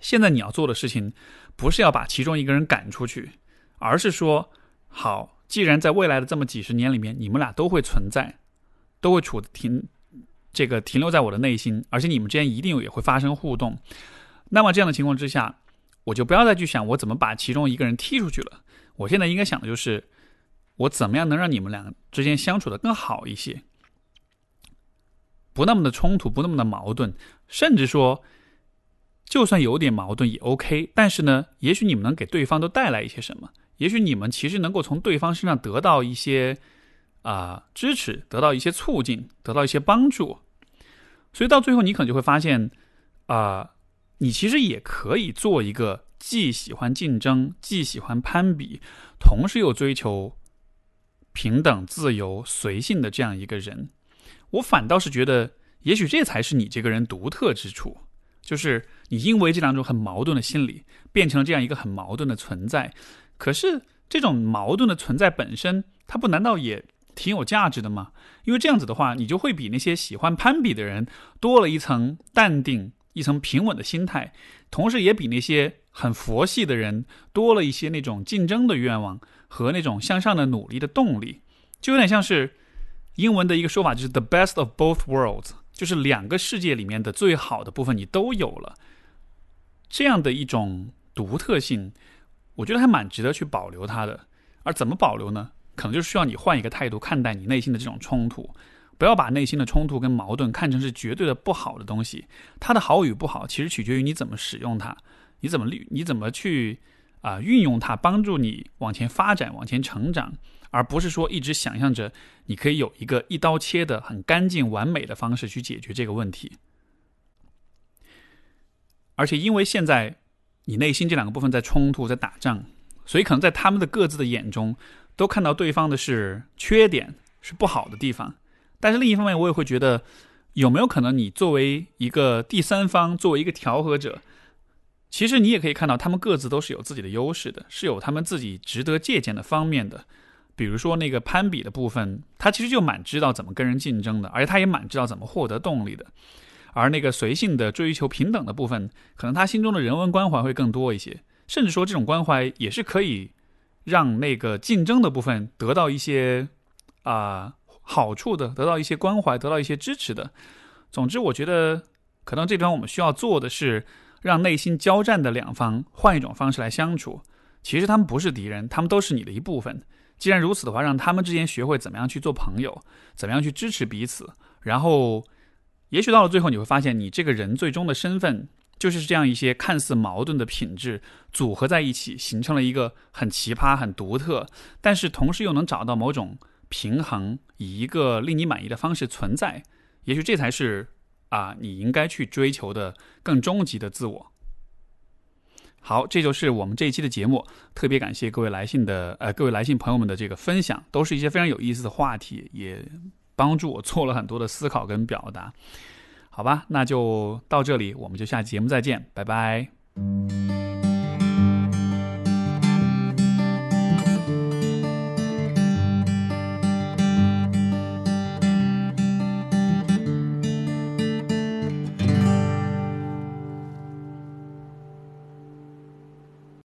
现在你要做的事情，不是要把其中一个人赶出去，而是说，好，既然在未来的这么几十年里面，你们俩都会存在，都会处停这个停留在我的内心，而且你们之间一定也会发生互动。那么这样的情况之下，我就不要再去想我怎么把其中一个人踢出去了。我现在应该想的就是，我怎么样能让你们俩之间相处的更好一些，不那么的冲突，不那么的矛盾，甚至说，就算有点矛盾也 OK。但是呢，也许你们能给对方都带来一些什么。也许你们其实能够从对方身上得到一些啊支持，得到一些促进，得到一些帮助，所以到最后你可能就会发现啊，你其实也可以做一个既喜欢竞争，既喜欢攀比，同时又追求平等、自由、随性的这样一个人。我反倒是觉得，也许这才是你这个人独特之处，就是你因为这两种很矛盾的心理，变成了这样一个很矛盾的存在。可是这种矛盾的存在本身，它不难道也挺有价值的吗？因为这样子的话，你就会比那些喜欢攀比的人多了一层淡定、一层平稳的心态，同时也比那些很佛系的人多了一些那种竞争的愿望和那种向上的努力的动力。就有点像是英文的一个说法，就是 “the best of both worlds”，就是两个世界里面的最好的部分你都有了，这样的一种独特性。我觉得还蛮值得去保留它的，而怎么保留呢？可能就需要你换一个态度看待你内心的这种冲突，不要把内心的冲突跟矛盾看成是绝对的不好的东西。它的好与不好，其实取决于你怎么使用它，你怎么利，你怎么去啊运用它，帮助你往前发展、往前成长，而不是说一直想象着你可以有一个一刀切的很干净完美的方式去解决这个问题。而且因为现在。你内心这两个部分在冲突，在打仗，所以可能在他们的各自的眼中，都看到对方的是缺点，是不好的地方。但是另一方面，我也会觉得，有没有可能你作为一个第三方，作为一个调和者，其实你也可以看到，他们各自都是有自己的优势的，是有他们自己值得借鉴的方面的。比如说那个攀比的部分，他其实就蛮知道怎么跟人竞争的，而且他也蛮知道怎么获得动力的。而那个随性的追求平等的部分，可能他心中的人文关怀会更多一些，甚至说这种关怀也是可以让那个竞争的部分得到一些啊好处的，得到一些关怀，得到一些支持的。总之，我觉得可能这边我们需要做的是，让内心交战的两方换一种方式来相处。其实他们不是敌人，他们都是你的一部分。既然如此的话，让他们之间学会怎么样去做朋友，怎么样去支持彼此，然后。也许到了最后，你会发现，你这个人最终的身份就是这样一些看似矛盾的品质组合在一起，形成了一个很奇葩、很独特，但是同时又能找到某种平衡，以一个令你满意的方式存在。也许这才是啊，你应该去追求的更终极的自我。好，这就是我们这一期的节目。特别感谢各位来信的呃，各位来信朋友们的这个分享，都是一些非常有意思的话题，也。帮助我做了很多的思考跟表达，好吧，那就到这里，我们就下期节目再见，拜拜。